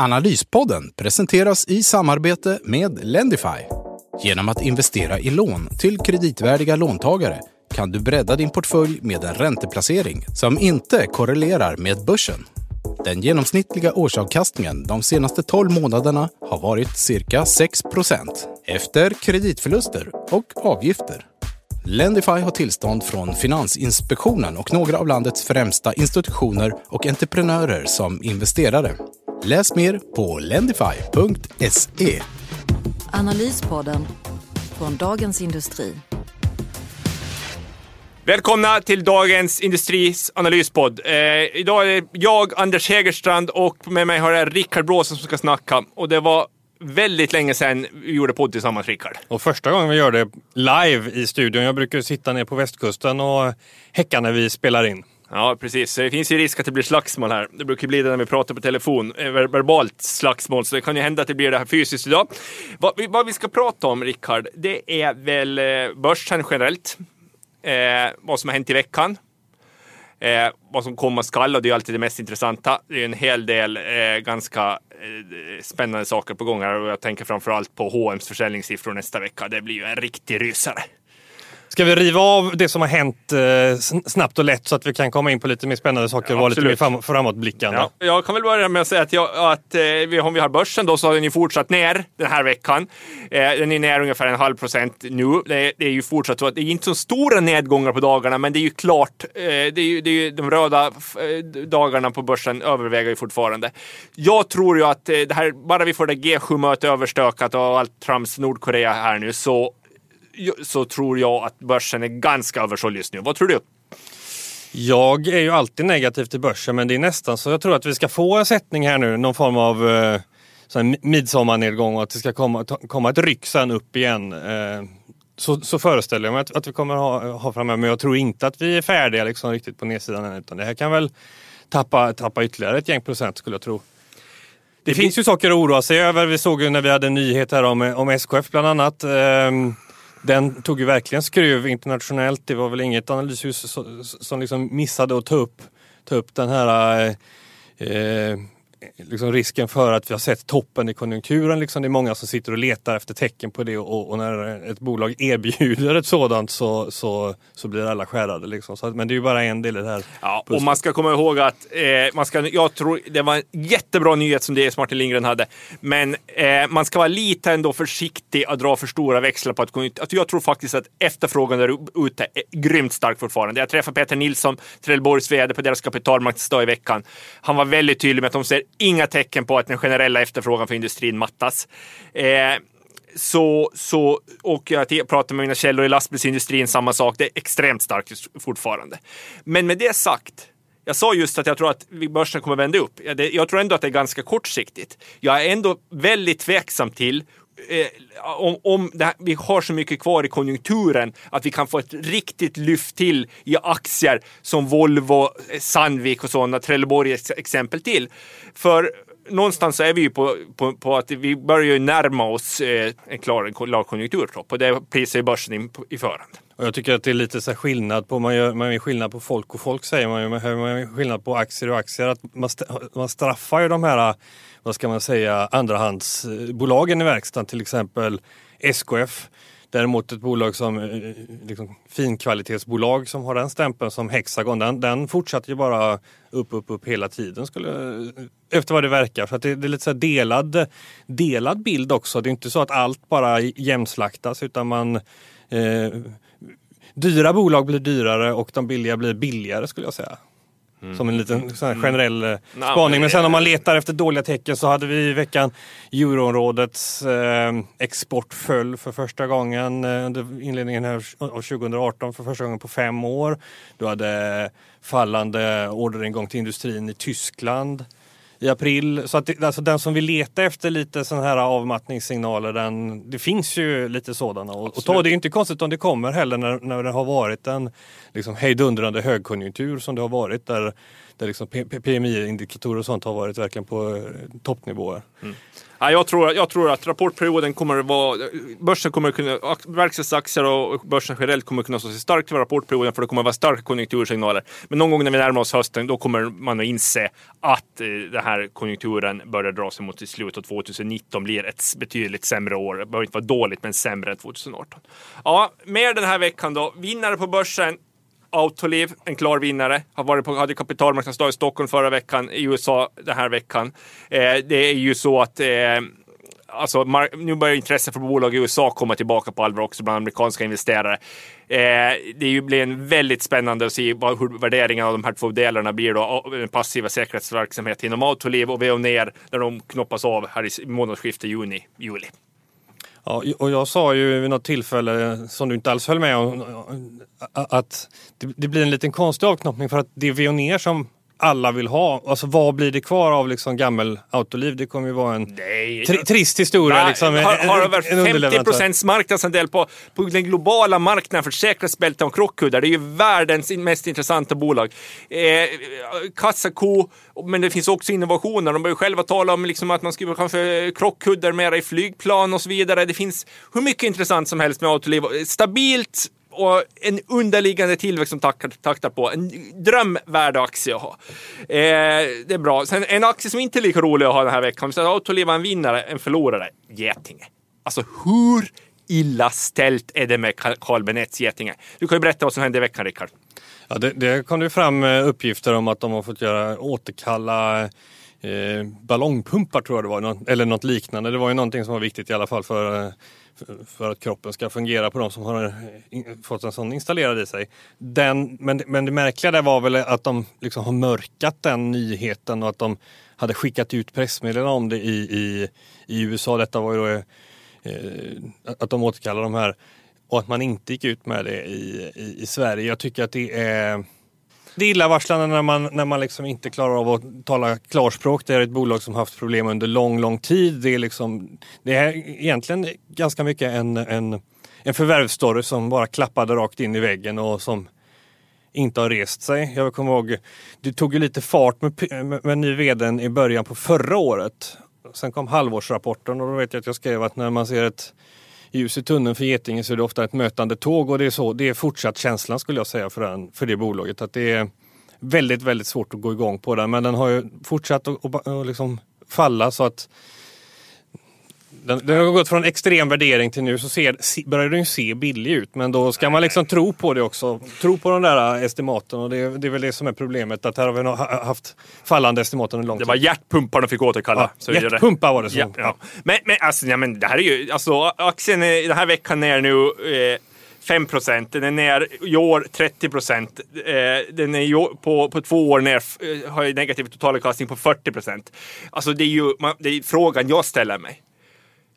Analyspodden presenteras i samarbete med Lendify. Genom att investera i lån till kreditvärdiga låntagare kan du bredda din portfölj med en ränteplacering som inte korrelerar med börsen. Den genomsnittliga årsavkastningen de senaste 12 månaderna har varit cirka 6% efter kreditförluster och avgifter. Lendify har tillstånd från Finansinspektionen och några av landets främsta institutioner och entreprenörer som investerare. Läs mer på lendify.se. Analyspodden från Dagens Industri. Välkomna till dagens Industris analyspodd. Eh, idag är det jag, Anders Hägerstrand och med mig har jag Rickard Bråsen som ska snacka. Och det var väldigt länge sedan vi gjorde podd tillsammans, Rickard. Och första gången vi gör det live i studion. Jag brukar sitta ner på västkusten och häcka när vi spelar in. Ja, precis. Det finns ju risk att det blir slagsmål här. Det brukar bli det när vi pratar på telefon. Eh, verbalt slagsmål, så det kan ju hända att det blir det här fysiskt idag. Vad vi, vad vi ska prata om, Rickard, det är väl eh, börsen generellt. Eh, vad som har hänt i veckan. Eh, vad som komma skall och det är alltid det mest intressanta. Det är en hel del eh, ganska eh, spännande saker på gång här och jag tänker framför allt på H&M's försäljningssiffror nästa vecka. Det blir ju en riktig rysare. Ska vi riva av det som har hänt eh, snabbt och lätt så att vi kan komma in på lite mer spännande saker och vara lite mer fram, framåtblickande? Ja, jag kan väl börja med att säga att, jag, att eh, vi, om vi har börsen då så har den ju fortsatt ner den här veckan. Eh, den är ner ungefär en halv procent nu. Det, det, är ju fortsatt så att det är inte så stora nedgångar på dagarna men det är ju klart, eh, det, är ju, det är ju de röda eh, dagarna på börsen överväger ju fortfarande. Jag tror ju att eh, det här, bara vi får det G7-mötet överstökat och allt Trumps Nordkorea här nu så så tror jag att börsen är ganska översåld just nu. Vad tror du? Jag är ju alltid negativ till börsen men det är nästan så jag tror att vi ska få en sättning här nu, någon form av eh, midsommarnedgång och att det ska komma, komma ett ryck sen upp igen. Eh, så, så föreställer jag mig att, att vi kommer ha, ha framöver men jag tror inte att vi är färdiga liksom, riktigt på nedsidan än utan det här kan väl tappa, tappa ytterligare ett gäng procent skulle jag tro. Det, det finns ju saker att oroa sig över. Vi såg ju när vi hade en nyhet här om, om SKF bland annat. Eh, den tog ju verkligen skruv internationellt. Det var väl inget analyshus som liksom missade att ta upp, ta upp den här eh, eh liksom risken för att vi har sett toppen i konjunkturen. Liksom det är många som sitter och letar efter tecken på det och, och när ett bolag erbjuder ett sådant så, så, så blir alla skärrade. Liksom. Så, men det är ju bara en del i det här. Ja, och man ska komma ihåg att eh, man ska, jag tror det var en jättebra nyhet som DS Martin Lindgren hade. Men eh, man ska vara lite ändå försiktig att dra för stora växlar på att alltså, Jag tror faktiskt att efterfrågan där ute är grymt stark fortfarande. Jag träffade Peter Nilsson, Trelleborgs VD på deras kapitalmarknadsdag i veckan. Han var väldigt tydlig med att de ser inga tecken på att den generella efterfrågan för industrin mattas. Eh, så, så, och jag pratar med mina källor i lastbilsindustrin, samma sak. Det är extremt starkt fortfarande. Men med det sagt, jag sa just att jag tror att börsen kommer vända upp. Jag tror ändå att det är ganska kortsiktigt. Jag är ändå väldigt tveksam till eh, om, om här, vi har så mycket kvar i konjunkturen att vi kan få ett riktigt lyft till i aktier som Volvo, eh, Sandvik och sådana, Trelleborg exempel till. För någonstans så är vi ju på, på, på att vi börjar närma oss eh, en klar, klar konjunkturtopp och det prisar ju börsen in på, i förhand. Och jag tycker att det är lite så skillnad på, man gör, man gör skillnad på folk och folk säger man ju, man gör skillnad på aktier och aktier. Att man, man straffar ju de här vad ska man säga, andrahandsbolagen i verkstaden, till exempel SKF. Däremot ett bolag som eh, liksom, finkvalitetsbolag som har den stämpeln som Hexagon, den, den fortsätter ju bara upp, upp, upp hela tiden skulle, efter vad det verkar. Så det, det, är lite så delad, delad bild också. Det är inte så att allt bara jämslaktas utan man eh, Dyra bolag blir dyrare och de billiga blir billigare skulle jag säga. Mm. Som en liten mm. generell mm. spaning. Men sen om man letar efter dåliga tecken så hade vi i veckan euroområdets eh, export föll för första gången eh, under inledningen av 2018 för första gången på fem år. Du hade fallande orderingång till industrin i Tyskland. I april. Så att det, alltså den som vill leta efter lite sådana här avmattningssignaler, den, det finns ju lite sådana. Och, och ta, det är inte konstigt om det kommer heller när, när det har varit en liksom, hejdundrande högkonjunktur som det har varit där, där liksom PMI-indikatorer och sånt har varit verkligen på eh, toppnivåer. Mm. Ja, jag, tror, jag tror att rapportperioden kommer att vara... Börsen kommer att kunna... Verkstadsaktier och börsen generellt kommer att kunna stå sig starkt för rapportperioden för det kommer att vara starka konjunktursignaler. Men någon gång när vi närmar oss hösten då kommer man att inse att eh, den här konjunkturen börjar dra sig mot slutet av 2019 blir ett betydligt sämre år. Det behöver inte vara dåligt men sämre än 2018. Ja, mer den här veckan då. Vinnare på börsen Autoliv, en klar vinnare, har varit på, hade kapitalmarknadsdag i Stockholm förra veckan, i USA den här veckan. Eh, det är ju så att eh, Alltså, nu börjar intresset för bolag i USA komma tillbaka på allvar också bland amerikanska investerare. Eh, det blir en väldigt spännande att se hur värderingen av de här två delarna blir då. Den passiva säkerhetsverksamheten inom Autoliv och Veoneer när de knoppas av här i månadsskiftet juni-juli. Ja, och jag sa ju vid något tillfälle, som du inte alls höll med om, att det blir en liten konstig avknoppning för att det är Veoneer som alla vill ha. Alltså vad blir det kvar av liksom gammel Autoliv? Det kommer ju vara en tri trist historia. Nej, liksom, har, har över 50 procents marknadsandel på, på den globala marknaden för säkerhetsbälten och krockkuddar. Det är ju världens mest intressanta bolag. Eh, kassako, men det finns också innovationer. De börjar själva tala om liksom att man skulle kanske krockkuddar mera i flygplan och så vidare. Det finns hur mycket intressant som helst med Autoliv. Stabilt och en underliggande tillväxt som taktar, taktar på. En drömvärd aktie att ha. Eh, det är bra. Sen en aktie som inte är lika rolig att ha den här veckan. Så Autoliv en vinnare, en förlorare. Getinge. Alltså hur illa ställt är det med Carl Benets Getinge? Du kan ju berätta vad som hände i veckan, Rickard. Ja, det, det kom ju fram eh, uppgifter om att de har fått göra återkalla eh, ballongpumpar tror jag det var, eller något liknande. Det var ju någonting som var viktigt i alla fall för för att kroppen ska fungera på de som har eh, fått en sån installerad i sig. Den, men, men det märkliga där var väl att de liksom har mörkat den nyheten och att de hade skickat ut pressmeddelanden om det i, i, i USA. Detta var ju då, eh, eh att de återkallar de här och att man inte gick ut med det i, i, i Sverige. Jag tycker att det är det är illavarslande när man, när man liksom inte klarar av att tala klarspråk. Det är ett bolag som haft problem under lång, lång tid. Det är, liksom, det är egentligen ganska mycket en, en, en förvärvsstory som bara klappade rakt in i väggen och som inte har rest sig. Jag kommer ihåg, det tog ju lite fart med, med, med ny vd i början på förra året. Sen kom halvårsrapporten och då vet jag att jag skrev att när man ser ett ljus i tunneln för Getinge så är det ofta ett mötande tåg och det är så. Det är fortsatt känslan skulle jag säga för, den, för det bolaget. Att det är väldigt, väldigt svårt att gå igång på den. Men den har ju fortsatt att liksom falla så att den, den, har gått från extrem värdering till nu så ser, börjar den se billig ut. Men då ska man liksom tro på det också. Tro på de där estimaten och det, det är väl det som är problemet. Att här har vi haft fallande estimat under lång tid. Det var hjärtpumpar de fick återkalla. Ja, hjärtpumpar var det så. Ja, ja. Men, men alltså, ja, men det här är ju, alltså aktien är den här veckan ner nu eh, 5 procent. Den är ner i år 30 procent. Eh, den är ju på, på två år ner, eh, har negativ totalavkastning på 40 procent. Alltså det är ju det är frågan jag ställer mig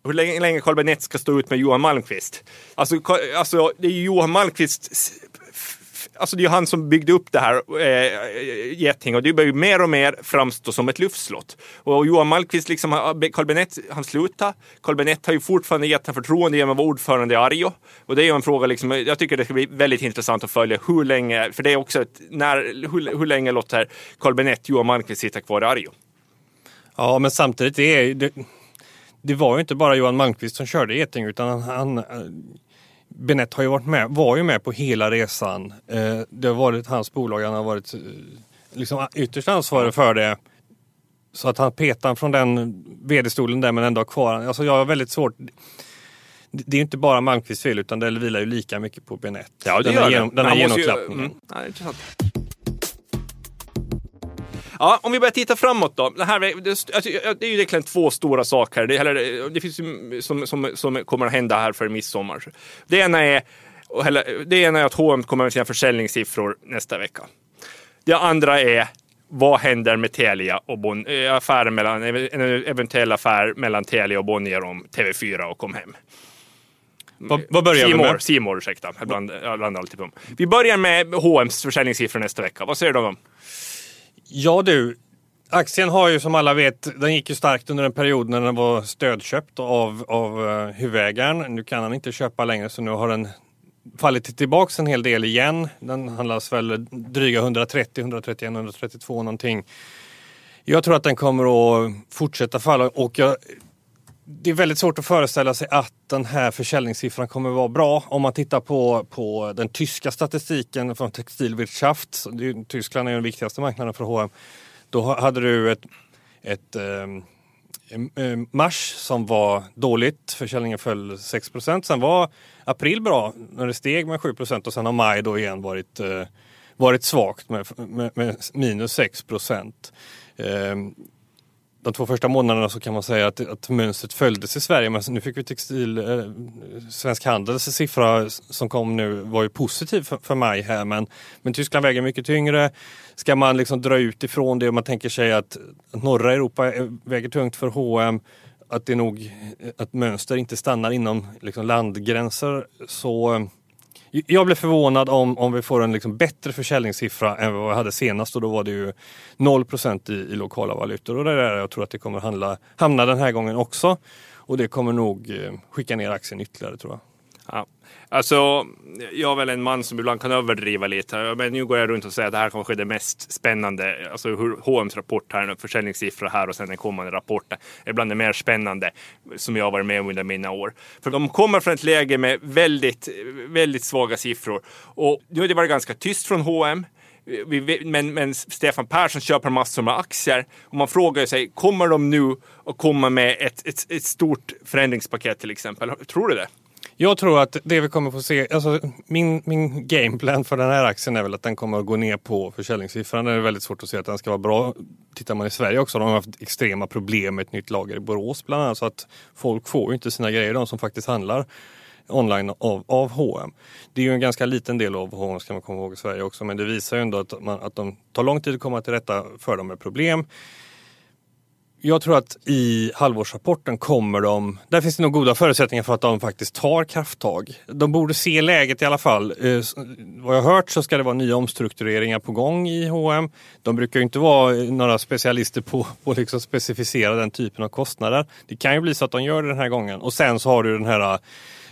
hur länge, länge Carl Benett ska stå ut med Johan Malmqvist. Alltså, alltså det är ju Johan Malmqvist Alltså det är ju han som byggde upp det här eh, Geting och det börjar ju mer och mer framstå som ett luftslott. Och Johan Malmqvist, liksom, Carl Benett, han slutade. Carl Benett har ju fortfarande gett honom förtroende genom att vara ordförande i Arjo. Och det är ju en fråga, liksom, jag tycker det ska bli väldigt intressant att följa hur länge, för det är också ett, när, hur, hur länge låter Carl Benett, Johan Malmqvist sitta kvar i Arjo? Ja, men samtidigt, det är det det var ju inte bara Johan Malmqvist som körde Geting utan han, eh, Benett har ju varit med, var ju med på hela resan. Eh, det har varit hans bolag, han har varit eh, liksom ytterst ansvarig för det. Så att han petar från den vd-stolen där men ändå har kvar Alltså jag har väldigt svårt det är inte bara Malmqvists fel utan det vilar ju lika mycket på Benett. Ja, det den gör här, det. Den här genomklappningen. Ju, mm, ja, intressant. Ja, om vi börjar titta framåt då. Det, här, det, alltså, det är ju egentligen två stora saker. Det, eller, det finns ju som, som, som kommer att hända här för midsommar. Det ena är, det ena är att H&M kommer med sina försäljningssiffror nästa vecka. Det andra är vad händer med Telia och bon, eh, affären mellan, en eventuell affär mellan Telia och Bonnier om TV4 och kom hem. Vad, vad börjar vi med? Seymour, ursäkta. Jag blandar, jag blandar alltid på dem. Vi börjar med H&M's försäljningssiffror nästa vecka. Vad säger du om dem? Ja du, Aktien har ju som alla vet, den gick ju starkt under en period när den var stödköpt av, av uh, huvudägaren. Nu kan han inte köpa längre så nu har den fallit tillbaks en hel del igen. Den handlas väl dryga 130, 131, 132 någonting. Jag tror att den kommer att fortsätta falla och jag, det är väldigt svårt att föreställa sig att den här försäljningssiffran kommer att vara bra. Om man tittar på, på den tyska statistiken från Textilwirtschaft, Tyskland är den viktigaste marknaden för H&M. Då hade du ett, ett eh, mars som var dåligt, försäljningen föll 6% Sen var april bra när det steg med 7% och sen har maj då igen varit, eh, varit svagt med, med, med minus 6 Eh, de två första månaderna så kan man säga att, att mönstret följdes i Sverige men nu fick vi textil, eh, Svensk Handels siffra som kom nu var ju positiv för, för maj här men, men Tyskland väger mycket tyngre. Ska man liksom dra ut ifrån det och man tänker sig att, att norra Europa väger tungt för H&M att det nog att mönster inte stannar inom liksom landgränser så eh, jag blev förvånad om, om vi får en liksom bättre försäljningssiffra än vad vi hade senast och då var det ju 0 i, i lokala valutor. Och det är där jag tror att det kommer handla, hamna den här gången också. Och det kommer nog eh, skicka ner aktien ytterligare tror jag. Ja. Alltså, jag är väl en man som ibland kan överdriva lite. Men nu går jag runt och säger att det här kanske är det mest spännande. Alltså hur H&M's rapport här, försäljningssiffror här och sen den kommande rapporten. Är bland det mer spännande som jag har varit med om under mina år. För de kommer från ett läge med väldigt, väldigt svaga siffror. Och nu har det varit ganska tyst från H&M. Men, men, Stefan Persson köper massor med aktier och man frågar sig, kommer de nu att komma med ett, ett, ett stort förändringspaket till exempel? Tror du det? Jag tror att det vi kommer få se, alltså min, min gameplan för den här aktien är väl att den kommer att gå ner på försäljningssiffran. Det är väldigt svårt att se att den ska vara bra. Tittar man i Sverige också, de har haft extrema problem med ett nytt lager i Borås bland annat. Så att folk får ju inte sina grejer, de som faktiskt handlar online av, av H&M. Det är ju en ganska liten del av H&M ska man komma ihåg i Sverige också men det visar ju ändå att, man, att de tar lång tid att komma till rätta för dem med problem. Jag tror att i halvårsrapporten kommer de, där finns det nog goda förutsättningar för att de faktiskt tar krafttag. De borde se läget i alla fall. Eh, vad jag har hört så ska det vara nya omstruktureringar på gång i H&M. De brukar ju inte vara eh, några specialister på liksom att liksom specificera den typen av kostnader. Det kan ju bli så att de gör det den här gången. Och sen så har du den här eh,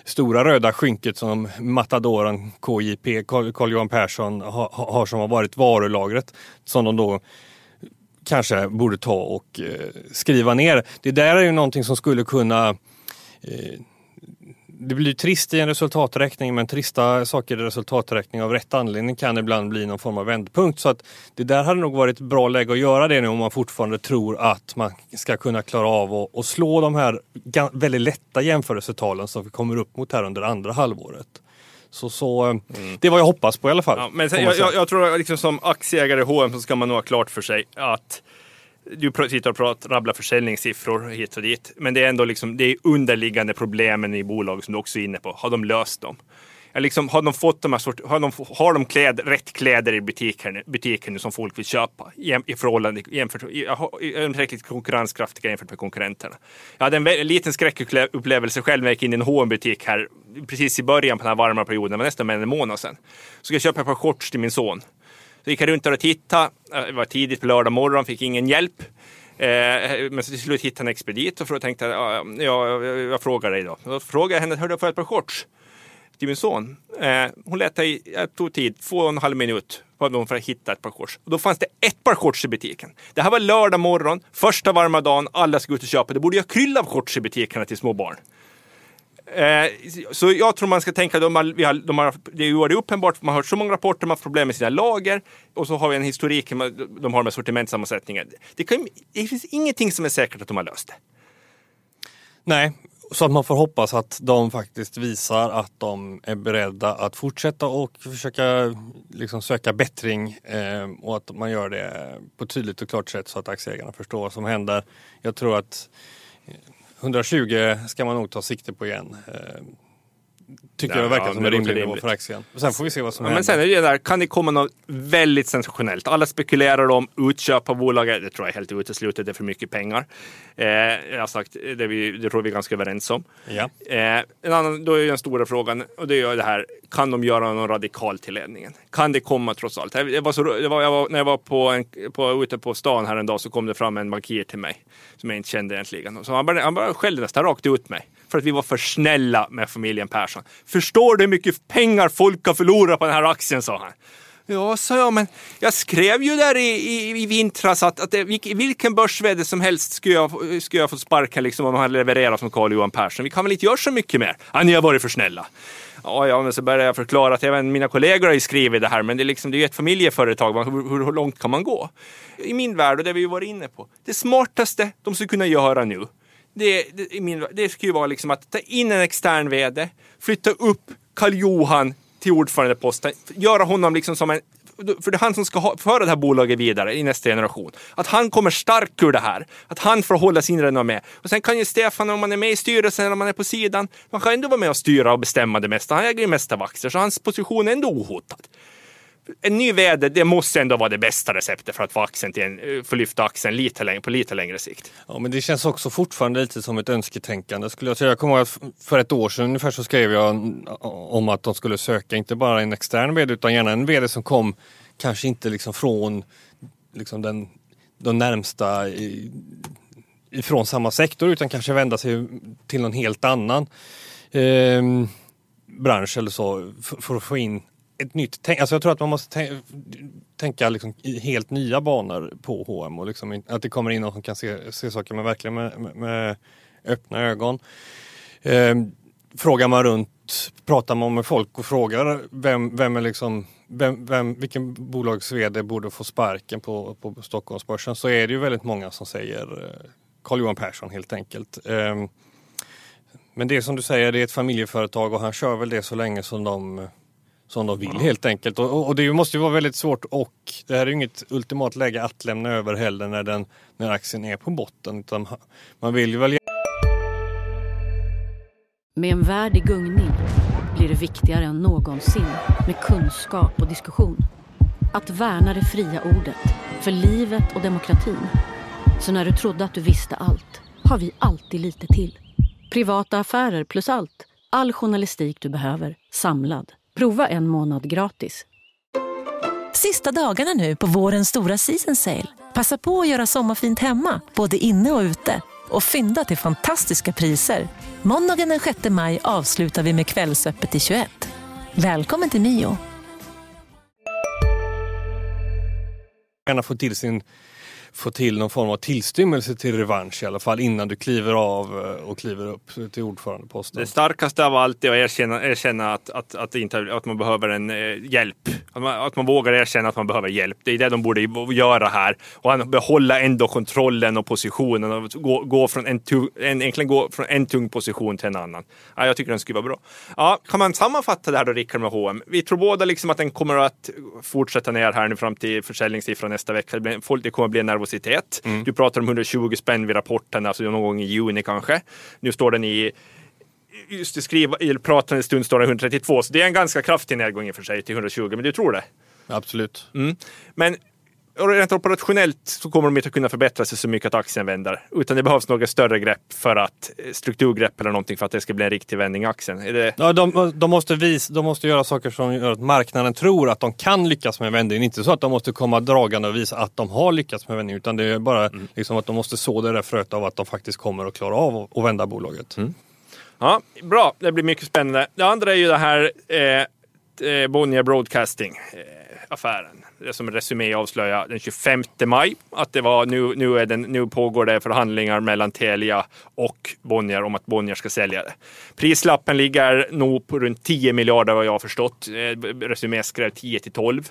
stora röda skynket som matadoren KJP, Carl-Johan Persson, har, har som har varit varulagret. Som de då kanske borde ta och eh, skriva ner. Det där är ju någonting som skulle kunna eh, det blir trist i en resultaträkning men trista saker i resultaträkning av rätt anledning kan ibland bli någon form av vändpunkt. Så att det där hade nog varit ett bra läge att göra det nu om man fortfarande tror att man ska kunna klara av att slå de här väldigt lätta jämförelsetalen som vi kommer upp mot här under andra halvåret. Så, så mm. det vad jag hoppas på i alla fall. Ja, men sen, jag, jag, jag, tror liksom som aktieägare i H&M så ska man nog ha klart för sig att du sitter och pratar, rabblar försäljningssiffror hit och dit. Men det är ändå liksom, det är underliggande problemen i bolaget som du också är inne på. Har de löst dem? Liksom, har de fått de här sort, har de, har de kläd, rätt kläder i butiken, butiken som folk vill köpa i förhållande jämfört, är de tillräckligt konkurrenskraftiga jämfört med konkurrenterna? Jag hade en, en liten skräckupplevelse själv när jag gick in i en hm butik här precis i början på den här varma perioden, det var nästan en månad sedan. Så ska jag köpa ett par shorts till min son. Så gick jag runt där och tittade. Det var tidigt på lördag morgon, fick ingen hjälp. Eh, men så till slut hittade jag en expedit och tänkte ja, jag, jag frågar dig då. Då frågade jag henne, hörde du får ett par shorts? Till min son. Eh, hon letade i, jag tog tid, två och en halv minut för att hitta ett par shorts. Och då fanns det ett par shorts i butiken. Det här var lördag morgon, första varma dagen, alla ska ut och köpa. Det borde jag krylla av shorts i butikerna till små barn. Eh, så jag tror man ska tänka, de har, vi har, de har, det är uppenbart, man har hört så många rapporter, man har problem med sina lager och så har vi en historik de har med sortimentssammansättningar. Det, kan, det finns ingenting som är säkert att de har löst det. Nej, så att man får hoppas att de faktiskt visar att de är beredda att fortsätta och försöka liksom söka bättring eh, och att man gör det på ett tydligt och klart sätt så att aktieägarna förstår vad som händer. Jag tror att eh, 120 ska man nog ta sikte på igen. Eh, tycker Ja, jag verkar ja, som en rimlig nivå för aktien. Och sen får vi se vad som Ja, händer. men sen är det där, kan det komma något väldigt sensationellt? Alla spekulerar om utköp av bolaget. Det tror jag är helt uteslutet. Det är för mycket pengar. Eh, jag har sagt, det, vi, det tror vi är ganska överens om. Ja. Eh, en annan, då är den stora frågan, och det är det här, kan de göra någon radikal till ledningen? Kan det komma trots allt? Det var så, det var, jag var, när jag var på en, på, ute på stan här en dag så kom det fram en bankir till mig som jag inte kände egentligen. Så han bara, han bara skällde nästan rakt ut mig för att vi var för snälla med familjen Persson. Förstår du hur mycket pengar folk har förlorat på den här aktien, sa han. Ja, sa jag, men jag skrev ju där i, i, i vintras att, att vilken börs som helst skulle jag, skulle jag få sparka liksom, om han levererar som Carl-Johan Persson. Vi kan väl inte göra så mycket mer? Ja, ni har varit för snälla. Ja, ja, men så började jag förklara att även mina kollegor har ju skrivit det här, men det är, liksom, det är ju ett familjeföretag. Hur, hur, hur långt kan man gå? I min värld, och det vi ju varit inne på, det smartaste de skulle kunna göra nu, det, det, min, det skulle ju vara liksom att ta in en extern vd, flytta upp Karl-Johan till ordförandeposten, göra honom liksom som en för det är han som ska ha, föra det här bolaget vidare i nästa generation. Att han kommer stark ur det här. Att han får hålla sin renommé. Och sen kan ju Stefan, om man är med i styrelsen eller om man är på sidan, man kan ändå vara med och styra och bestämma det mesta. Han äger ju mest av aktier, så hans position är ändå ohotad. En ny vd, det måste ändå vara det bästa receptet för att få axeln till en, eh, för att lyfta axeln lite längre, på lite längre sikt. Ja, men det känns också fortfarande lite som ett önsketänkande skulle jag säga. Jag kommer ihåg att för ett år sedan ungefär så skrev jag om att de skulle söka inte bara en extern vd utan gärna en vd som kom kanske inte liksom från liksom den, de närmsta i, ifrån samma sektor utan kanske vända sig till någon helt annan eh, bransch eller så för, för att få in ett nytt tänk. Alltså jag tror att man måste tänka liksom i helt nya banor på H&M och liksom att det kommer in någon som kan se, se saker med verkligen med, med, med öppna ögon. Ehm, frågar man runt, pratar man med folk och frågar vem, vem är liksom vem, vem, vilken bolags vd borde få sparken på, på Stockholmsbörsen så är det ju väldigt många som säger eh, Carl-Johan Persson helt enkelt. Ehm, men det är som du säger, det är ett familjeföretag och han kör väl det så länge som de, som de vill helt enkelt. Och, och det måste ju vara väldigt svårt och det här är ju inget ultimat läge att lämna över heller när, den, när aktien är på botten. Utan man vill ju väl Med en värld i gungning blir det viktigare än någonsin med kunskap och diskussion. Att värna det fria ordet, för livet och demokratin. Så när du trodde att du visste allt, har vi alltid lite till. Privata affärer plus allt. All journalistik du behöver, samlad. Prova en månad gratis. Sista dagarna nu på vårens stora season sale. Passa på att göra sommarfint hemma, både inne och ute. Och fynda till fantastiska priser. Måndagen den 6 maj avslutar vi med Kvällsöppet i 21. Välkommen till Mio. gärna få till sin få till någon form av tillstymmelse till revansch i alla fall innan du kliver av eh, och kliver upp till ordförandeposten. Det starkaste av allt är att erkänna, erkänna att, att, att, inte, att man behöver en eh, hjälp. Att man, att man vågar erkänna att man behöver hjälp. Det är det de borde göra här. Och han behålla ändå kontrollen och positionen och gå, gå från en, tung, en, egentligen gå från en tung position till en annan. Ja, jag tycker den skulle vara bra. Ja, kan man sammanfatta det här då, Rickard, med H&M? Vi tror båda liksom att den kommer att fortsätta ner här nu fram till försäljningssiffran nästa vecka. Det, det kommer att bli en nervositet. Du pratar om 120 spänn vid rapporten, alltså någon gång i juni kanske. Nu står den i just det, skriva, eller prata en stund står det 132, så det är en ganska kraftig nedgång i och för sig till 120, men du tror det? Absolut. Mm. Men rent operationellt så kommer de inte att kunna förbättra sig så mycket att aktien vänder. Utan det behövs några större grepp för att, eh, strukturgrepp eller någonting för att det ska bli en riktig vändning i aktien. Det, Ja, de, de, måste vis, de måste göra saker som gör att marknaden tror att de kan lyckas med vändningen. Inte så att de måste komma dragande och visa att de har lyckats med vändningen. Utan det är bara liksom att de måste så det där fröet av att de faktiskt kommer att klara av att- vända bolaget. ja, bra, det blir mycket spännande. Det andra är ju det här eh, eh, Bonnier Broadcasting eh, som Resumé avslöjade den 25 maj att det var nu, nu, är den, nu pågår det förhandlingar mellan Telia och Bonnier om att Bonnier ska sälja det. Prislappen ligger nog på runt 10 miljarder vad jag har förstått. Eh, Resumé skrev 10 till 12.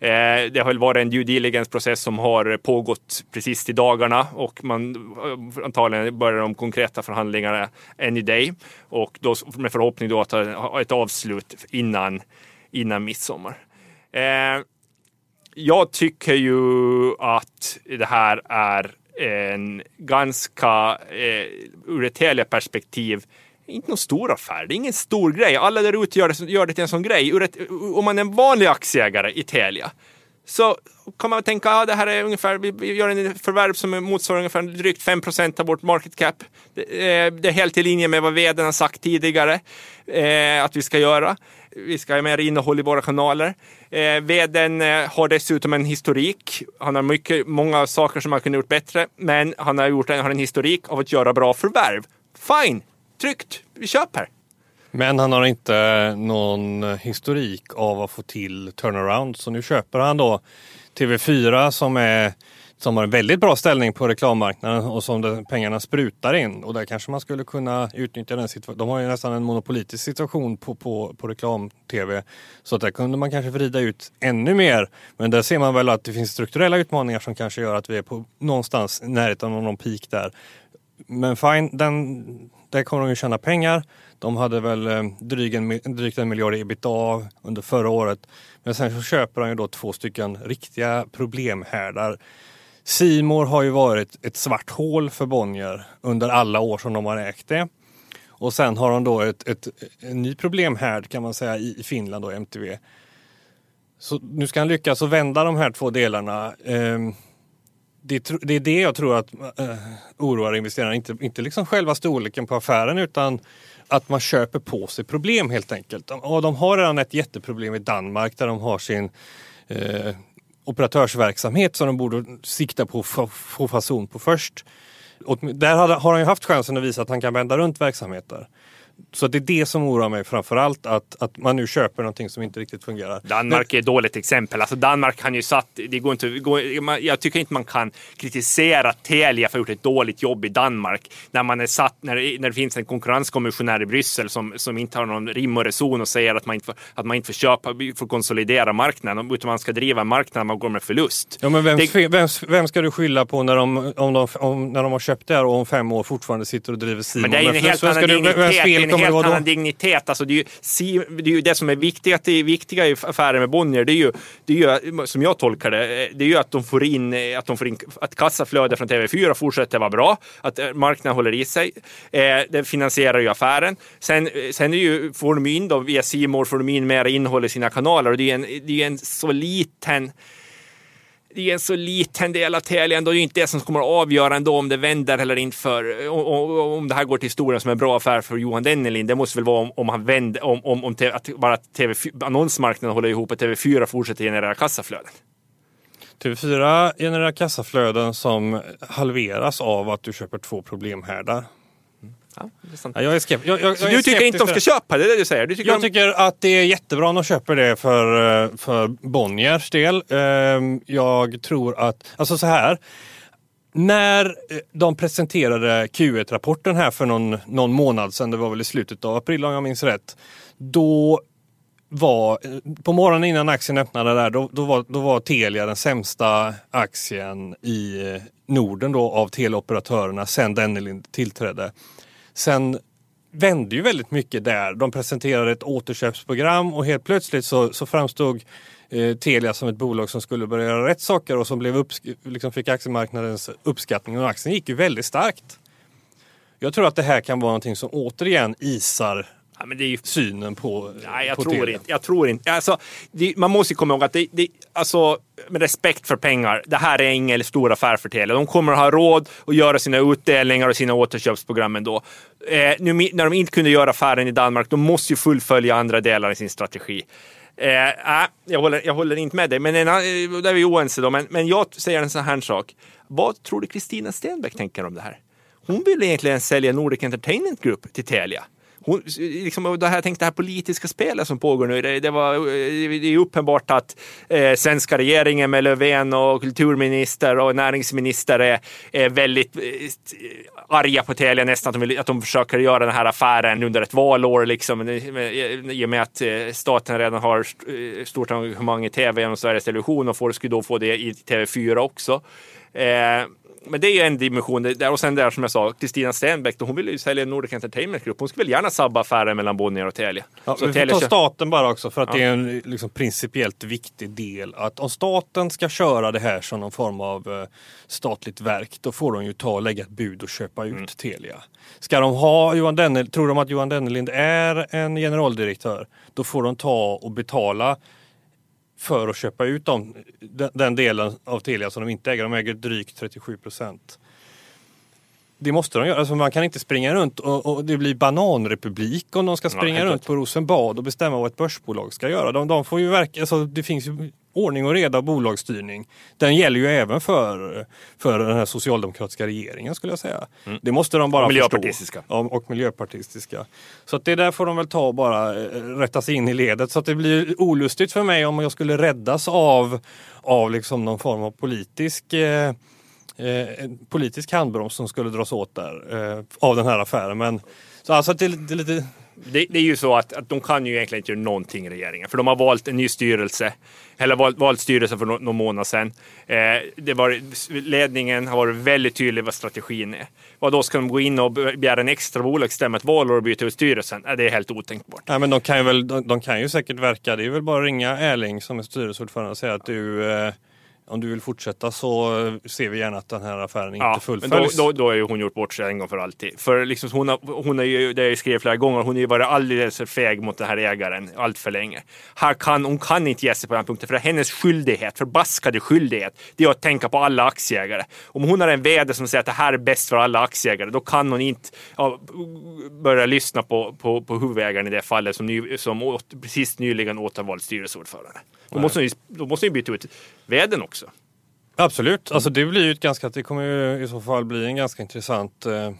Eh, det har väl varit en due diligence-process som har pågått precis i dagarna och man eh, antagligen börjar de konkreta förhandlingarna any day och då med förhoppning då att ha ett avslut innan, innan midsommar. Eh, jag tycker ju att det här är en ganska, eh, ur ett Telia-perspektiv, inte någon stor affär, det är ingen stor grej. Alla där ute gör det, gör det till en sån grej. Ur ett, om man är en vanlig aktieägare i Telia så kan man tänka att ah, det här är ungefär, vi gör en förvärv som motsvarar ungefär drygt 5 procent av vårt market cap. Eh, det är helt i linje med vad vdn har sagt tidigare eh, att vi ska göra. Vi ska ha mer innehåll i våra kanaler. Eh, vdn eh, har dessutom en historik. Han har mycket, många saker som han kunde gjort bättre, men han har, gjort, han har en historik av att göra bra förvärv. Fine, tryggt, vi köper. Men han har inte någon historik av att få till turnaround. Så nu köper han då TV4 som, är, som har en väldigt bra ställning på reklammarknaden och som pengarna sprutar in. Och där kanske man skulle kunna utnyttja den situationen. De har ju nästan en monopolitisk situation på, på, på reklam-tv. Så att där kunde man kanske vrida ut ännu mer. Men där ser man väl att det finns strukturella utmaningar som kanske gör att vi är på någonstans i närheten av någon peak där. Men fine, den, där kommer de ju tjäna pengar. De hade väl eh, drygt en, drygt en miljard ebitda under förra året. Men sen så köper de ju då två stycken riktiga problemhärdar. Simor har ju varit ett svart hål för Bonnier under alla år som de har ägt det. Och sen har de då ett, ett, en ny problemhärd kan man säga i Finland och MTV. Så nu ska han lyckas att vända de här två delarna. Ehm, det, det, är det jag tror att eh, oroar investerarna. Inte, inte liksom själva storleken på affären utan att man köper på sig problem helt enkelt. Och de har redan ett jätteproblem i Danmark där de har sin eh, operatörsverksamhet som de borde sikta på att få fason på först. Och där har han ju haft chansen att visa att han kan vända runt verksamheter. Så det är det som oroar mig framförallt, att, att man nu köper någonting som inte riktigt fungerar. Danmark är ett dåligt exempel. Alltså Danmark har ju satt, det går inte, går, jag tycker inte man kan kritisera Telia för att ha gjort ett dåligt jobb i Danmark när man är satt, när när det finns en konkurrenskommissionär i Bryssel som, som inte har någon rim och reson och säger att man inte får, att man inte får köpa, får konsolidera marknaden, utan man ska driva marknaden man går med förlust. Ja, men vem, det, vem, vem ska du skylla på när de, om de, om, när de har köpt det här och om fem år fortfarande sitter och driver Simon? Men det är en helt annan en helt annan dignitet. Alltså det, är ju, det är ju det som är viktigt, det viktiga i affären med Bonnier. Det är, ju, det är ju, som jag tolkar det, det är ju att de får in, att, de får in, att kassaflödet från TV4 fortsätter vara bra, att eh, marknaden håller i sig. Eh, det finansierar ju affären. Sen, sen är ju, får de in då, via Simor får de in mer innehåll i sina kanaler och det är en, det är en så liten det är en så liten del av Telia ändå. Det är inte det som kommer att avgöra ändå om det vänder eller inte för om det här går till historien som en bra affär för Johan Dennelin. Det måste väl vara om, om han vänder, om, om, om att bara TV, annonsmarknaden håller ihop och TV4 fortsätter generera kassaflöden. TV4 genererar kassaflöden som halveras av att du köper två problemhärdar. Ja, jag är skeptisk. Jag, jag, så du tycker inte de ska köpa det? det du säger? Du tycker jag de... tycker att det är jättebra om de köper det för, eh, för Bonniers del. Ehm, jag tror att, alltså så här. När eh, de presenterade Q1-rapporten här för någon, någon månad sedan, det var väl i slutet av april om jag minns rätt. Då var, på morgonen innan aktien öppnade där, då, då, var, då var Telia den sämsta aktien i Norden då av teleoperatörerna sedan Dennelind tillträdde. Sen vände ju väldigt mycket där. De presenterade ett återköpsprogram och helt plötsligt så, så framstod eh, Telia som ett bolag som skulle börja göra rätt saker och som blev upp, liksom fick aktiemarknadens uppskattning och aktien gick ju väldigt starkt. Jag tror att det här kan vara någonting som återigen isar Ja, men det är ju... synen på Nej, jag på tror TV. inte. Jag tror inte. Alltså, det, man måste komma ihåg att det, det, alltså, med respekt för pengar, det här är ingen stor affär för Telia. De kommer att ha råd att göra sina utdelningar och sina återköpsprogram ändå. Eh, nu, när de inte kunde göra affären i Danmark, de måste ju fullfölja andra delar i sin strategi. Eh, äh, jag, håller, jag håller inte med dig, men en, eh, där är vi oense. Då. Men, men jag säger en sån här sak. Vad tror du Kristina Stenbeck tänker om det här? Hon vill egentligen sälja Nordic Entertainment Group till Telia hon, liksom, det här, tänk det här politiska spelet som pågår nu. Det, det, var, det är uppenbart att eh, svenska regeringen med Löfven och kulturminister och näringsminister är, är väldigt eh, arga på Telia nästan. Att de, vill, att de försöker göra den här affären under ett valår liksom. I och med att eh, staten redan har eh, stort engagemang i tv genom Sveriges Television och folk skulle då få det i TV4 också. Eh, men det är ju en dimension. Där, och sen där som jag sa, Kristina Stenbeck, hon vill ju sälja Nordic Entertainment Group. Hon skulle väl gärna sabba affären mellan Bonnier och Telia. Ja, Så vi får ta staten bara också för att Ja. det är en liksom, principiellt viktig del. Att om staten ska köra det här som någon form av eh, statligt verk då får de ju ta och lägga ett bud och köpa ut Mm. Telia. Ska de ha Johan Dennel, tror de att Johan Dennelind är en generaldirektör då får de ta och betala för att köpa ut dem, den, delen av Telia som de inte äger. De äger drygt 37 procent. Det måste de göra. Alltså man kan inte springa runt och, och det blir bananrepublik om de ska springa helt runt på Rosenbad och bestämma vad ett börsbolag ska göra. De, de får ju verka, alltså det finns ju ordning och reda och bolagsstyrning. Den gäller ju även för, för den här socialdemokratiska regeringen skulle jag säga. Det måste de bara Och förstå. miljöpartistiska. Ja, och miljöpartistiska. Så att det där får de väl ta och bara eh, rätta sig in i ledet. Så att det blir olustigt för mig om jag skulle räddas av, av liksom någon form av politisk eh, eh, en politisk handbroms som skulle dras åt där eh, av den här affären. Men så alltså det, det är lite det, det är ju så att, att de kan ju egentligen inte göra någonting i regeringen. För de har valt en ny styrelse. Eller valt, valt styrelse för någon, någon månad sedan. Eh, det var, ledningen har varit väldigt tydlig vad strategin är. Vad då ska de gå in och begära en extra bolagsstämma ett valår och byta ut styrelsen? Eh, det är helt otänkbart. Nej, men de kan, ju väl, de, de kan ju säkert verka. Det är väl bara att ringa Erling som är styrelseordförande och säga att du, eh, om du vill fortsätta så ser vi gärna att den här affären inte Ja, men då, fullföljs. då, då har ju hon gjort bort sig en gång för alltid. För liksom, hon, har, hon har ju, det har jag skrev flera gånger, hon har ju varit alldeles för feg mot den här ägaren allt för länge. Här kan, hon kan inte ge sig på den här punkten, för det är hennes skyldighet, förbaskade skyldighet, det är att tänka på alla aktieägare. Om hon har en vd som säger att det här är bäst för alla aktieägare, då kan hon inte ja, börja lyssna på, på, på huvudägaren i det fallet, som, ny, som åt, precis nyligen återvald styrelseordförande. Då måste, hon ju, då måste hon ju byta ut vdn också. Absolut, alltså det blir ju ett ganska, det kommer ju i så fall bli en ganska intressant eh,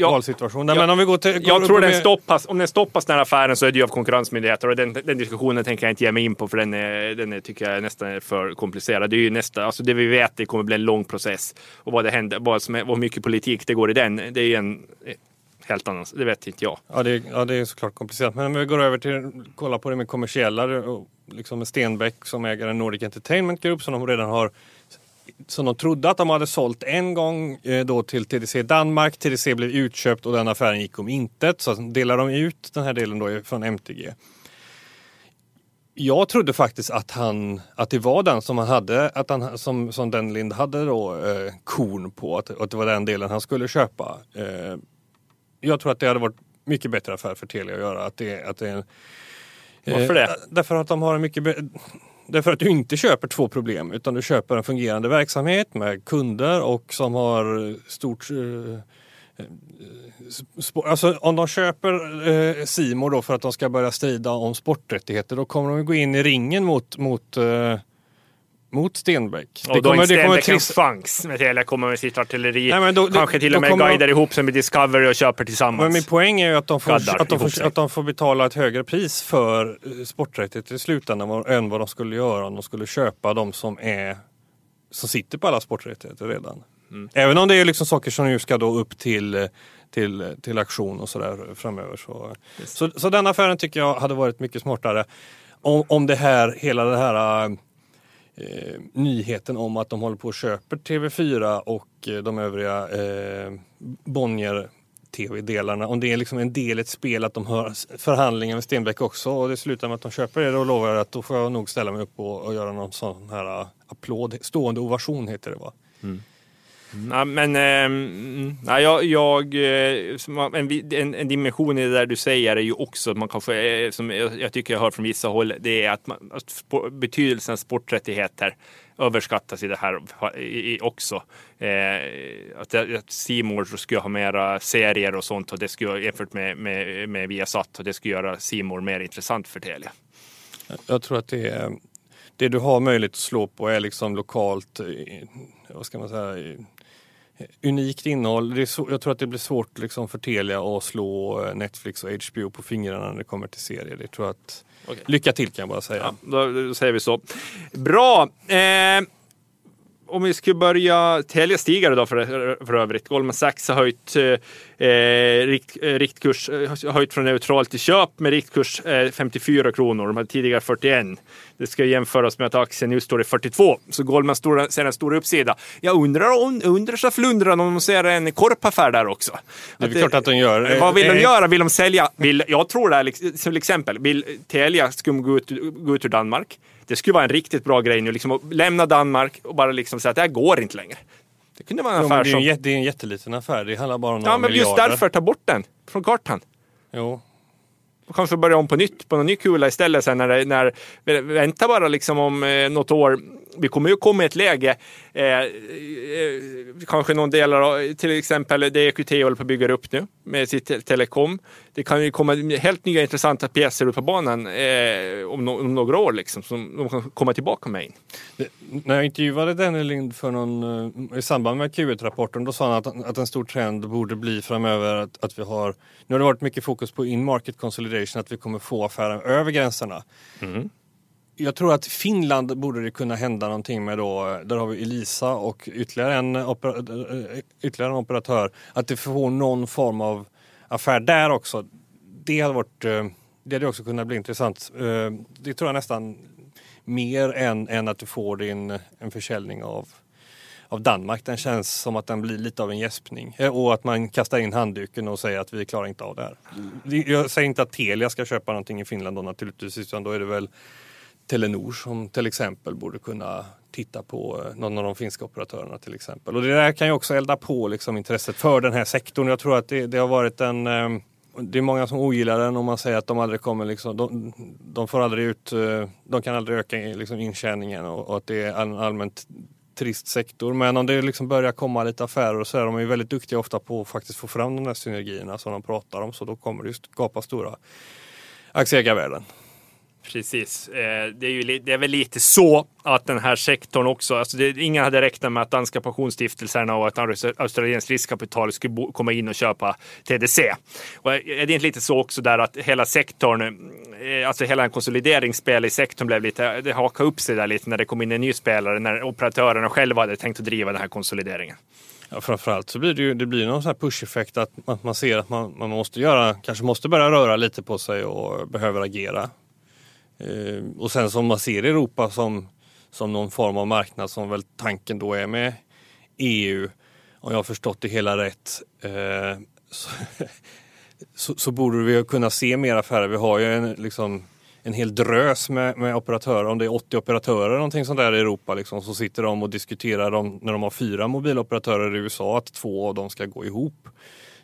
valsituation. Nej, jag- men om vi går till, går Jag tror med- den stoppas. Om den stoppas den här affären så är det ju av konkurrensmyndigheter och den, den diskussionen tänker jag inte ge mig in på för den, är, den är, tycker jag nästan är för komplicerad. Det är ju nästa, alltså det vi vet det kommer bli en lång process och vad det händer, vad som är, vad mycket politik det går i den, det är ju en eh, helt annan, det vet inte jag. Ja det, ja, det är såklart komplicerat. Men om vi går över till kolla på det med kommersiella. Liksom med Stenbeck som äger en Nordic Entertainment Group som de redan har som de trodde att de hade sålt en gång eh, då till TDC Danmark. TDC blev utköpt och den affären gick om intet. Så delar de ut den här delen då från MTG. Jag trodde faktiskt att, han, att det var den som han hade, att han, som, som den Lind hade då eh, korn på, att, att det var den delen han skulle köpa. Eh, jag tror att det hade varit mycket bättre affär för Telia att göra. Att det, att det är en, varför det? Därför att de har en mycket... Därför att du inte köper två problem utan du köper en fungerande verksamhet med kunder och som har stort... eh, eh, Alltså om de köper eh, Simor då för att de ska börja strida om sporträttigheter då kommer de gå in i ringen mot, mot, eh, mot Stenbeck. Och då är inte Stenbeck en trist- chans med Telia kommer med sitt artilleri. Nej, men då- Kanske till då och med kommer guidar ihop sig med Discovery och köper tillsammans. Men min poäng är ju att de får, Gaddar att de får, att de får betala ett högre pris för eh, sporträttigheter i slutändan än vad de skulle göra om de skulle köpa de som är som sitter på alla sporträttigheter redan. Mm. Även om det är liksom saker som nu ska då upp till, eh, till, till aktion och sådär framöver. Så, så, så den affären tycker jag hade varit mycket smartare. Om, om det här, hela det här eh, nyheten om att de håller på och köper TV4 och eh, de övriga eh, Bonnier tv-delarna. Om det är liksom en del i ett spel att de har förhandlingar med Stenbeck också och det slutar med att de köper det, då lovar jag att då får jag nog ställa mig upp och, och göra någon sån här eh, applåd. Stående ovation heter det va? Mm. Nej, men ehm, jag, jag, eh, en, en, en dimension i det där du säger är ju också att man kanske, eh, som jag, tycker jag hör från vissa håll, det är att, man, att betydelsen av sporträttigheter överskattas i det här också. Eh, att, att Simor skulle ha mera serier och sånt och det skulle jämfört med, med, med Viasat och det skulle göra Simor mer intressant för Telia. Jag tror att det är det du har möjlighet att slå på är liksom lokalt, eh, vad ska man säga, unikt innehåll. Det är så, jag tror att det blir svårt liksom för Telia att slå eh, Netflix och HBO på fingrarna när det kommer till serier. Det tror att, Okej. Lycka till kan jag bara säga. Ja, då, då säger vi så. Bra! Eh, om vi skulle börja Telia stiger då för, för övrigt. Goldman Sachs har höjt eh, rikt, eh, riktkurs, eh, höjt från neutral till köp med riktkurs eh, 54 kronor. De hade tidigare 41. Det ska jämföras med att aktien nu står i 42. Så Goldman stora, ser en stor uppsida. Jag undrar, undrar så förundrar om de ser en korpaffär där också. Det är att, klart att de gör. Vad vill de göra? Vill de sälja? Vill, jag tror det här, till exempel, vill Telia ska gå ut, gå ut ur Danmark. Det skulle vara en riktigt bra grej nu, liksom att lämna Danmark och bara liksom säga att det här går inte längre. Det kunde vara en affär det, är som... en, det är en jätteliten affär, det handlar bara om några Ja, men just miljarder. därför, ta bort den från kartan. Jo. Kanske börja om på nytt, på någon ny kula istället sen när, när vänta bara liksom om eh, något år. Vi kommer ju komma i ett läge, eh, eh, kanske någon del av, till exempel det EQT håller på att bygga upp nu med sitt te- telekom. Det kan ju komma helt nya intressanta pjäser ut på banan eh, om, no, om några år liksom, som de kan komma tillbaka med in. Det, när jag intervjuade Danny Lind för någon, eh, i samband med Q1-rapporten då sa han att, att en stor trend borde bli framöver att, att vi har, nu har det varit mycket fokus på in-market consolidation, att vi kommer få affärer över gränserna. Jag tror att Finland borde det kunna hända någonting med då, där har vi Elisa och ytterligare en, eh, ytterligare en operatör, att det får någon form av affär där också. Det hade varit, eh, det hade också kunnat bli intressant. Eh, Det tror jag nästan mer än, än att du får din, en försäljning av, av Danmark. Den känns som att den blir lite av en gäspning. Och att man kastar in handduken och säger att vi klarar inte av det här. Det- Jag säger inte att Telia ska köpa någonting i Finland då naturligtvis, utan då är det väl Telenor som till exempel borde kunna titta på eh, någon av de finska operatörerna till exempel. Och det där kan ju också elda på liksom intresset för den här sektorn. Jag tror att det, det har varit en eh, det är många som ogillar den och man säger att de aldrig kommer liksom, de, de får aldrig ut, eh, de kan aldrig öka liksom intjäningen och, och att det är en allmänt trist sektor. Men om det liksom börjar komma lite affärer och så är de är ju väldigt duktiga ofta på att faktiskt få fram de där synergierna som de pratar om. Så då kommer det ju skapa stora aktieägarvärden. Precis. Eh, det är, ju, det är väl lite så att den här sektorn också, alltså det, ingen hade räknat med att danska pensionsstiftelserna och att australienskt riskkapital skulle bo, komma in och köpa TDC. Och är det inte lite så också där att hela sektorn, eh, alltså hela en konsolideringsspel i sektorn blev lite, det hakade upp sig där lite när det kom in en ny spelare, när operatörerna själva hade tänkt att driva den här konsolideringen. Ja, framförallt så blir det ju det blir någon sån här push-effekt att man, man ser att man, man måste göra, kanske måste börja röra lite på sig och behöver agera. Eh, och sen som man ser Europa som, som någon form av marknad som väl tanken då är med EU, om jag har förstått det hela rätt, eh, så, så, så borde vi kunna se mer affärer. Vi har ju en, liksom, en hel drös med, med operatörer, om det är 80 operatörer eller någonting sånt där i Europa, liksom, så sitter de och diskuterar om, när de har fyra mobiloperatörer i USA att två av dem ska gå ihop.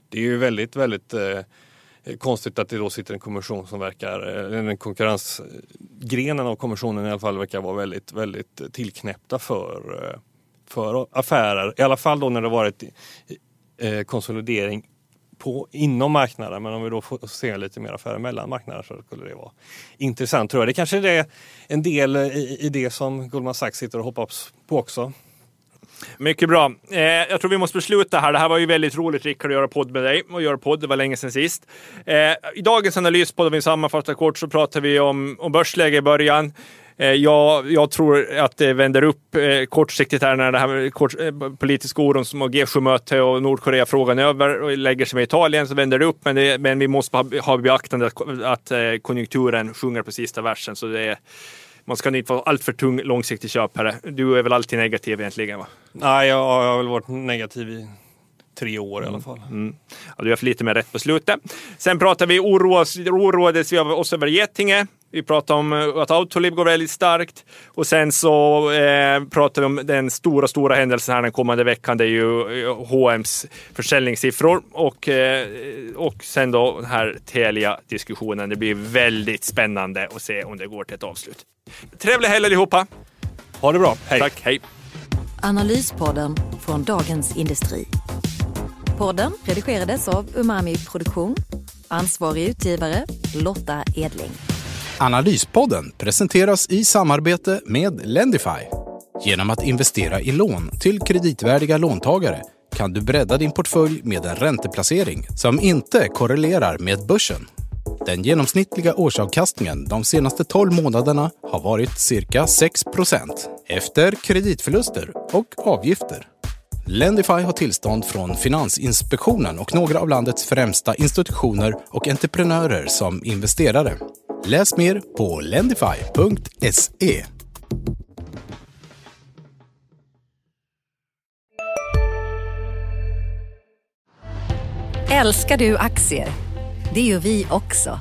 Det är ju väldigt, väldigt eh, Eh, konstigt att det då sitter en kommission som verkar, eh, den konkurrensgrenen av kommissionen i alla fall verkar vara väldigt, väldigt tillknäppta för, eh, för affärer. I alla fall då när det varit konsolidering på, inom marknaden. Men om vi då får se lite mer affärer mellan marknader så skulle det vara intressant tror jag. Det kanske är det, en del i, i det som Goldman Sachs sitter och hoppas på också. Mycket bra. Eh, jag tror vi måste besluta här. Det här var ju väldigt roligt Rickard att göra podd med dig och göra podd. Det var länge sedan sist. Eh, I dagens analyspodd, om vi sammanfattar kort, så pratar vi om, om börsläge i början. Eh, jag, jag tror att det vänder upp eh, kortsiktigt här när det här kort, eh, politiska oron som har G7-möte och Nordkorea-frågan över och lägger sig med Italien så vänder det upp. Men, det, men vi måste ha, ha i beaktande att, att eh, konjunkturen sjunger på sista versen. Så det är, man ska inte vara alltför tung långsiktig köpare. Du är väl alltid negativ egentligen? va? Nej, jag, jag har väl varit negativ i tre år i alla fall. Ja, du har haft lite mer rätt på slutet. Sen pratar vi oroas, oroades vi av oss över Getinge. Vi pratar om eh, att Autoliv går väldigt starkt och sen så eh, pratar vi om den stora, stora händelsen här den kommande veckan. Det är ju eh, H&M's försäljningssiffror och, eh, och sen då den här Telia-diskussionen. Det blir väldigt spännande att se om det går till ett avslut. Trevlig helg allihopa! Ha det bra, hej! Tack, hej! Analyspodden från Dagens Industri. Podden redigerades av Umami Produktion. Ansvarig utgivare Lotta Edling. Analyspodden presenteras i samarbete med Lendify. Genom att investera i lån till kreditvärdiga låntagare kan du bredda din portfölj med en ränteplacering som inte korrelerar med börsen. Den genomsnittliga årsavkastningen de senaste 12 månaderna har varit cirka 6% efter kreditförluster och avgifter. Lendify har tillstånd från Finansinspektionen och några av landets främsta institutioner och entreprenörer som investerare. Läs mer på lendify.se. Älskar du aktier? Det gör vi också.